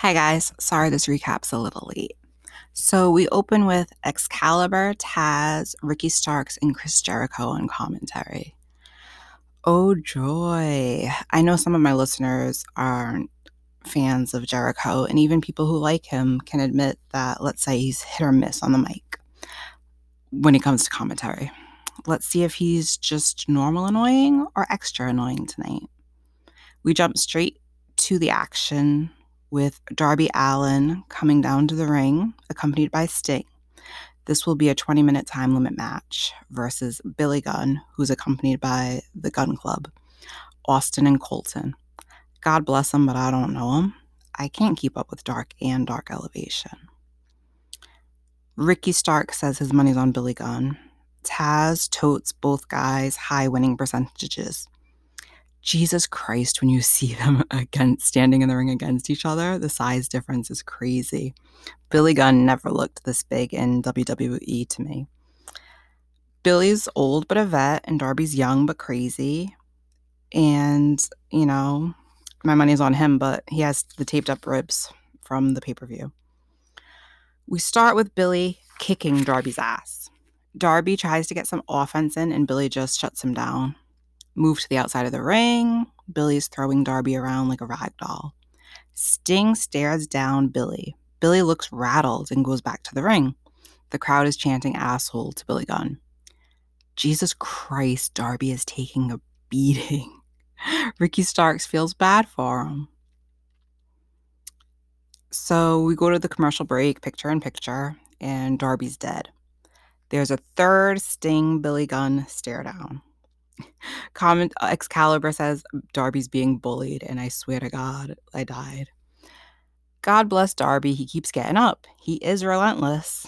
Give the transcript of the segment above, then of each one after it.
Hi, guys. Sorry this recap's a little late. So, we open with Excalibur, Taz, Ricky Starks, and Chris Jericho on commentary. Oh, joy. I know some of my listeners aren't fans of Jericho, and even people who like him can admit that, let's say, he's hit or miss on the mic when it comes to commentary. Let's see if he's just normal annoying or extra annoying tonight. We jump straight to the action with Darby Allin coming down to the ring, accompanied by Sting. This will be a 20 minute time limit match versus Billy Gunn, who's accompanied by the Gunn Club, Austin and Colton. God bless them, but I don't know them. I can't keep up with Dark and Dark Elevation. Ricky Stark says his money's on Billy Gunn. Taz totes both guys' high winning percentages. Jesus Christ, when you see them against standing in the ring against each other, the size difference is crazy. Billy Gunn never looked this big in WWE to me. Billy's old but a vet, and Darby's young but crazy. And, you know, my money's on him, but he has the taped up ribs from the pay per view. We start with Billy kicking Darby's ass. Darby tries to get some offense in, and Billy just shuts him down. Move to the outside of the ring. Billy's throwing Darby around like a rag doll. Sting stares down Billy. Billy looks rattled and goes back to the ring. The crowd is chanting asshole to Billy Gunn. Jesus Christ, Darby is taking a beating. Ricky Starks feels bad for him. So we go to the commercial break, picture in picture, and Darby's dead. There's a third Sting Billy Gunn stare down. Comment uh, Excalibur says Darby's being bullied, and I swear to God, I died. God bless Darby. He keeps getting up. He is relentless.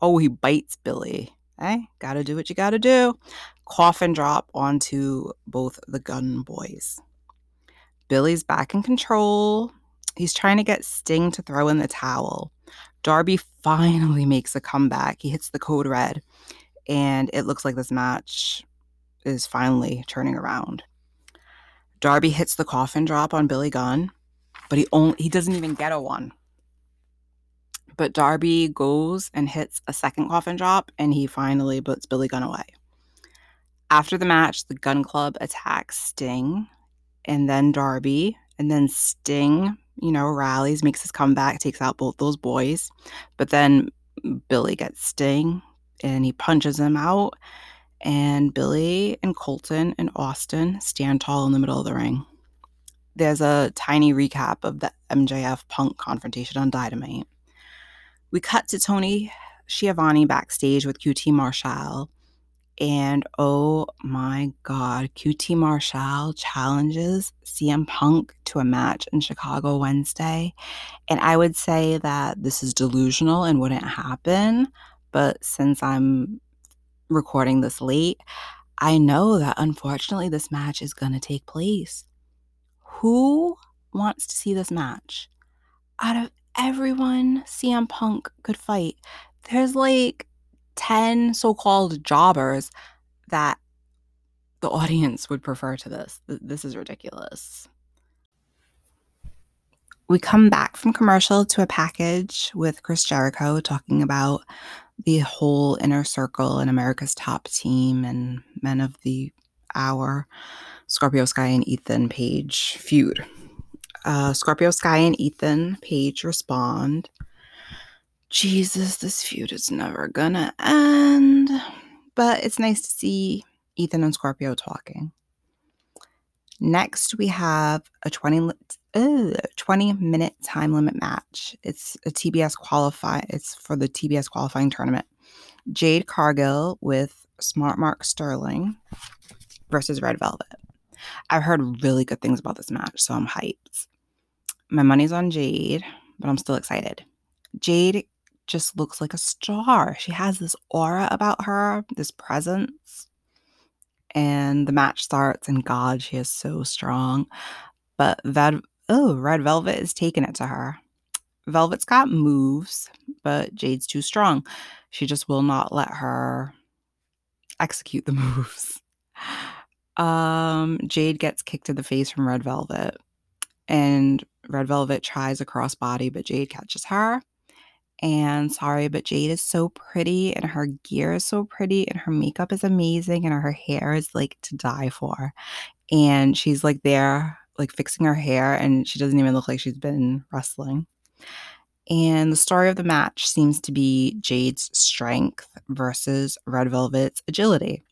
Oh, he bites Billy. Hey, gotta do what you gotta do. Coffin drop onto both the gun boys. Billy's back in control. He's trying to get Sting to throw in the towel. Darby finally makes a comeback. He hits the code red, and it looks like this match is finally turning around. Darby hits the coffin drop on Billy Gunn, but he only he doesn't even get a one. But Darby goes and hits a second coffin drop, and he finally puts Billy Gunn away. After the match, the Gunn Club attacks Sting, and then Darby, and then Sting, you know, rallies, makes his comeback, takes out both those boys. But then Billy gets Sting, and he punches him out and Billy and Colton and Austin stand tall in the middle of the ring. There's a tiny recap of the MJF Punk confrontation on Dynamite. We cut to Tony Schiavone backstage with QT Marshall, and oh my God, QT Marshall challenges CM Punk to a match in Chicago Wednesday. And I would say that this is delusional and wouldn't happen. But since I'm recording this late, I know that unfortunately this match is going to take place. Who wants to see this match? Out of everyone CM Punk could fight, there's like 10 so called jobbers that the audience would prefer to this. This is ridiculous. We come back from commercial to a package with Chris Jericho talking about the whole inner circle and America's top team and men of the hour, Scorpio Sky and Ethan Page feud. Uh, Scorpio Sky and Ethan Page respond, Jesus, this feud is never gonna end. But it's nice to see Ethan and Scorpio talking. Next, we have a 20, uh, 20 minute time limit match. It's a TBS qualify. It's for the TBS qualifying tournament. Jade Cargill with Smart Mark Sterling versus Red Velvet. I've heard really good things about this match, so I'm hyped. My money's on Jade, but I'm still excited. Jade just looks like a star. She has this aura about her, this presence and the match starts and god she is so strong but oh red velvet is taking it to her velvet's got moves but jade's too strong she just will not let her execute the moves um jade gets kicked in the face from red velvet and Red Velvet tries a crossbody, but Jade catches her. And sorry, but Jade is so pretty and her gear is so pretty and her makeup is amazing and her hair is like to die for. And she's like there, like fixing her hair, and she doesn't even look like she's been wrestling. And the story of the match seems to be Jade's strength versus Red Velvet's agility.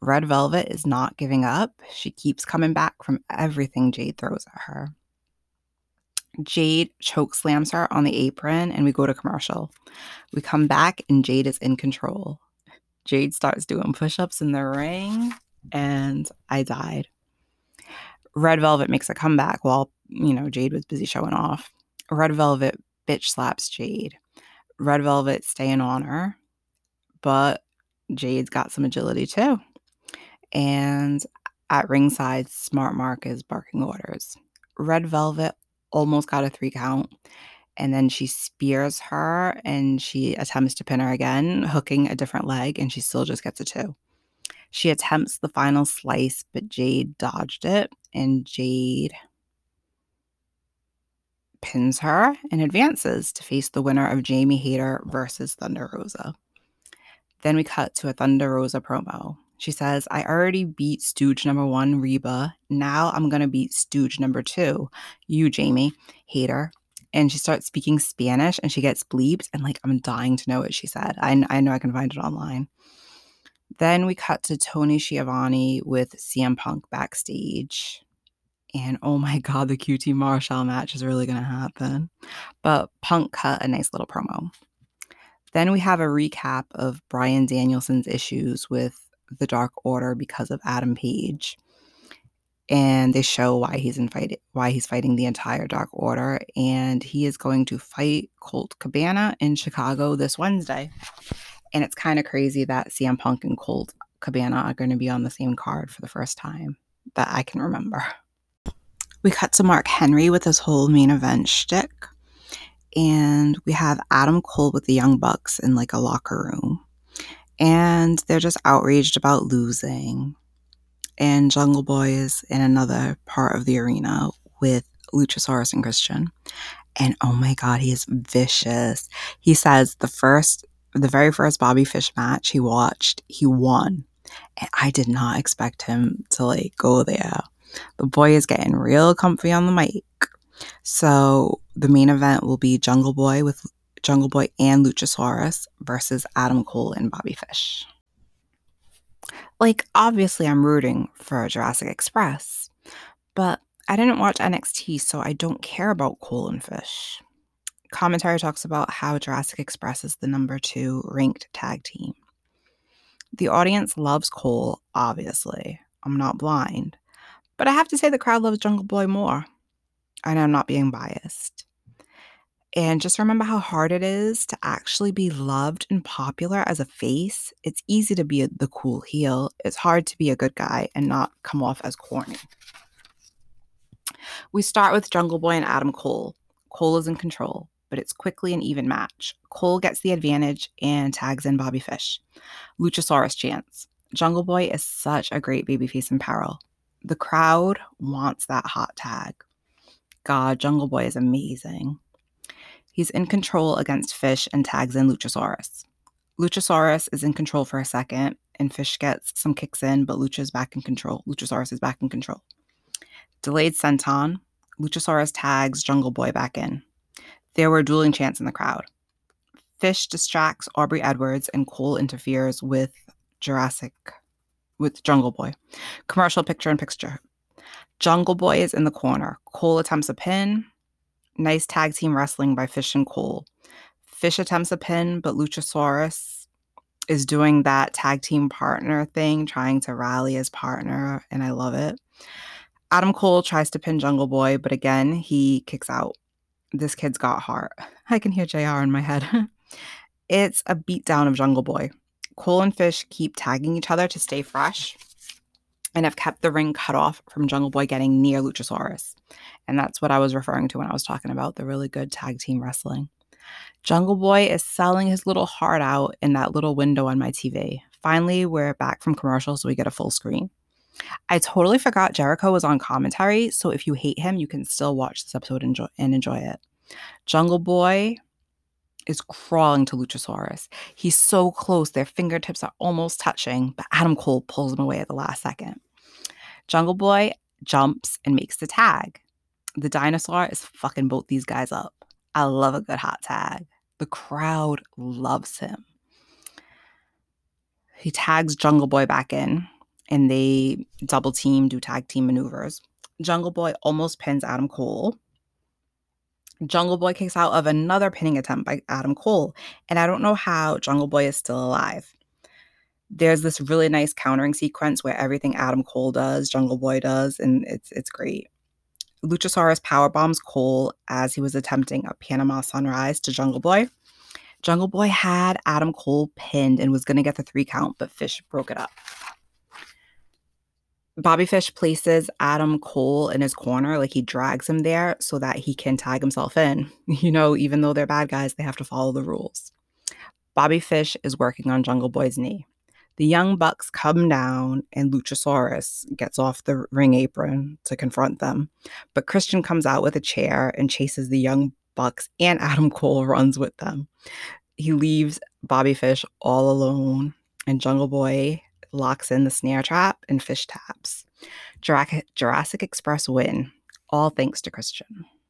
Red Velvet is not giving up. She keeps coming back from everything Jade throws at her. Jade choke slams her on the apron and we go to commercial. We come back and Jade is in control. Jade starts doing push ups in the ring and I died. Red Velvet makes a comeback while, you know, Jade was busy showing off. Red Velvet bitch slaps Jade. Red Velvet staying on her, but Jade's got some agility too. And at ringside, Smart Mark is barking orders. Red Velvet almost got a three count. And then she spears her and she attempts to pin her again, hooking a different leg, and she still just gets a two. She attempts the final slice, but Jade dodged it, and Jade pins her and advances to face the winner of Jamie Hayter versus Thunder Rosa. Then we cut to a Thunder Rosa promo. She says, I already beat Stooge number one, Reba. Now I'm going to beat Stooge number two, you, Jamie, Hayter. And she starts speaking Spanish and she gets bleeped. And like, I'm dying to know what she said. I, I know I can find it online. Then we cut to Tony Schiavone with CM Punk backstage. And oh my God, the QT Marshall match is really going to happen. But Punk cut a nice little promo. Then we have a recap of Bryan Danielson's issues with the Dark Order because of Adam Page. And they show why he's in fight, why he's fighting the entire Dark Order, and he is going to fight Colt Cabana in Chicago this Wednesday. And it's kind of crazy that CM Punk and Colt Cabana are going to be on the same card for the first time that I can remember. We cut to Mark Henry with his whole main event shtick. And we have Adam Cole with the Young Bucks in like a locker room. And they're just outraged about losing. And Jungle Boy is in another part of the arena with Luchasaurus and Christian. And oh my God, he is vicious. He says the first, the very first Bobby Fish match he watched, he won. I did not expect him to like go there. The boy is getting real comfy on the mic. So the main event will be Jungle Boy with Jungle Boy and Luchasaurus versus Adam Cole and Bobby Fish. Like, obviously, I'm rooting for Jurassic Express, but I didn't watch NXT, so I don't care about Cole and Fish. Commentary talks about how Jurassic Express is the number two ranked tag team. The audience loves Cole, obviously. I'm not blind. But I have to say the crowd loves Jungle Boy more. And I'm not being biased. And just remember how hard it is to actually be loved and popular as a face. It's easy to be the cool heel. It's hard to be a good guy and not come off as corny. We start with Jungle Boy and Adam Cole. Cole is in control, but it's quickly an even match. Cole gets the advantage and tags in Bobby Fish. Luchasaurus chants. Jungle Boy is such a great babyface in peril. The crowd wants that hot tag. God, Jungle Boy is amazing. He's in control against Fish and tags in Luchasaurus. Luchasaurus is in control for a second, and Fish gets some kicks in, but Lucha's back in control. Luchasaurus is back in control. Delayed senton. Luchasaurus tags Jungle Boy back in. There were dueling chants in the crowd. Fish distracts Aubrey Edwards, and Cole interferes with Jurassic, with Jungle Boy. Commercial picture in picture. Jungle Boy is in the corner. Cole attempts a pin. Nice tag team wrestling by Fish and Cole. Fish attempts a pin, but Luchasaurus is doing that tag team partner thing, trying to rally his partner, and I love it. Adam Cole tries to pin Jungle Boy, but again, he kicks out. This kid's got heart. I can hear JR in my head. it's a beatdown of Jungle Boy. Cole and Fish keep tagging each other to stay fresh and have kept the ring cut off from Jungle Boy getting near Luchasaurus. And that's what I was referring to when I was talking about the really good tag team wrestling. Jungle Boy is selling his little heart out in that little window on my TV. Finally, we're back from commercials, so we get a full screen. I totally forgot Jericho was on commentary, so if you hate him, you can still watch this episode and enjoy, it. Jungle Boy is crawling to Luchasaurus. He's so close, their fingertips are almost touching, but Adam Cole pulls him away at the last second. Jungle Boy jumps and makes the tag. The dinosaur is fucking both these guys up. I love a good hot tag. The crowd loves him. He tags Jungle Boy back in and they double team, do tag team maneuvers. Jungle Boy almost pins Adam Cole. Jungle Boy kicks out of another pinning attempt by Adam Cole, and I don't know how Jungle Boy is still alive. There's this really nice countering sequence where everything Adam Cole does, Jungle Boy does, and it's it's great. Luchasaurus power bombs Cole as he was attempting a Panama Sunrise to Jungle Boy. Jungle Boy had Adam Cole pinned and was going to get the three count, but Fish broke it up. Bobby Fish places Adam Cole in his corner, like he drags him there so that he can tag himself in. You know, even though they're bad guys, they have to follow the rules. Bobby Fish is working on Jungle Boy's knee. The Young Bucks come down and Luchasaurus gets off the ring apron to confront them. But Christian comes out with a chair and chases the Young Bucks, and Adam Cole runs with them. He leaves Bobby Fish all alone, and Jungle Boy locks in the snare trap and fish taps. Jurassic, Express win, all thanks to Christian.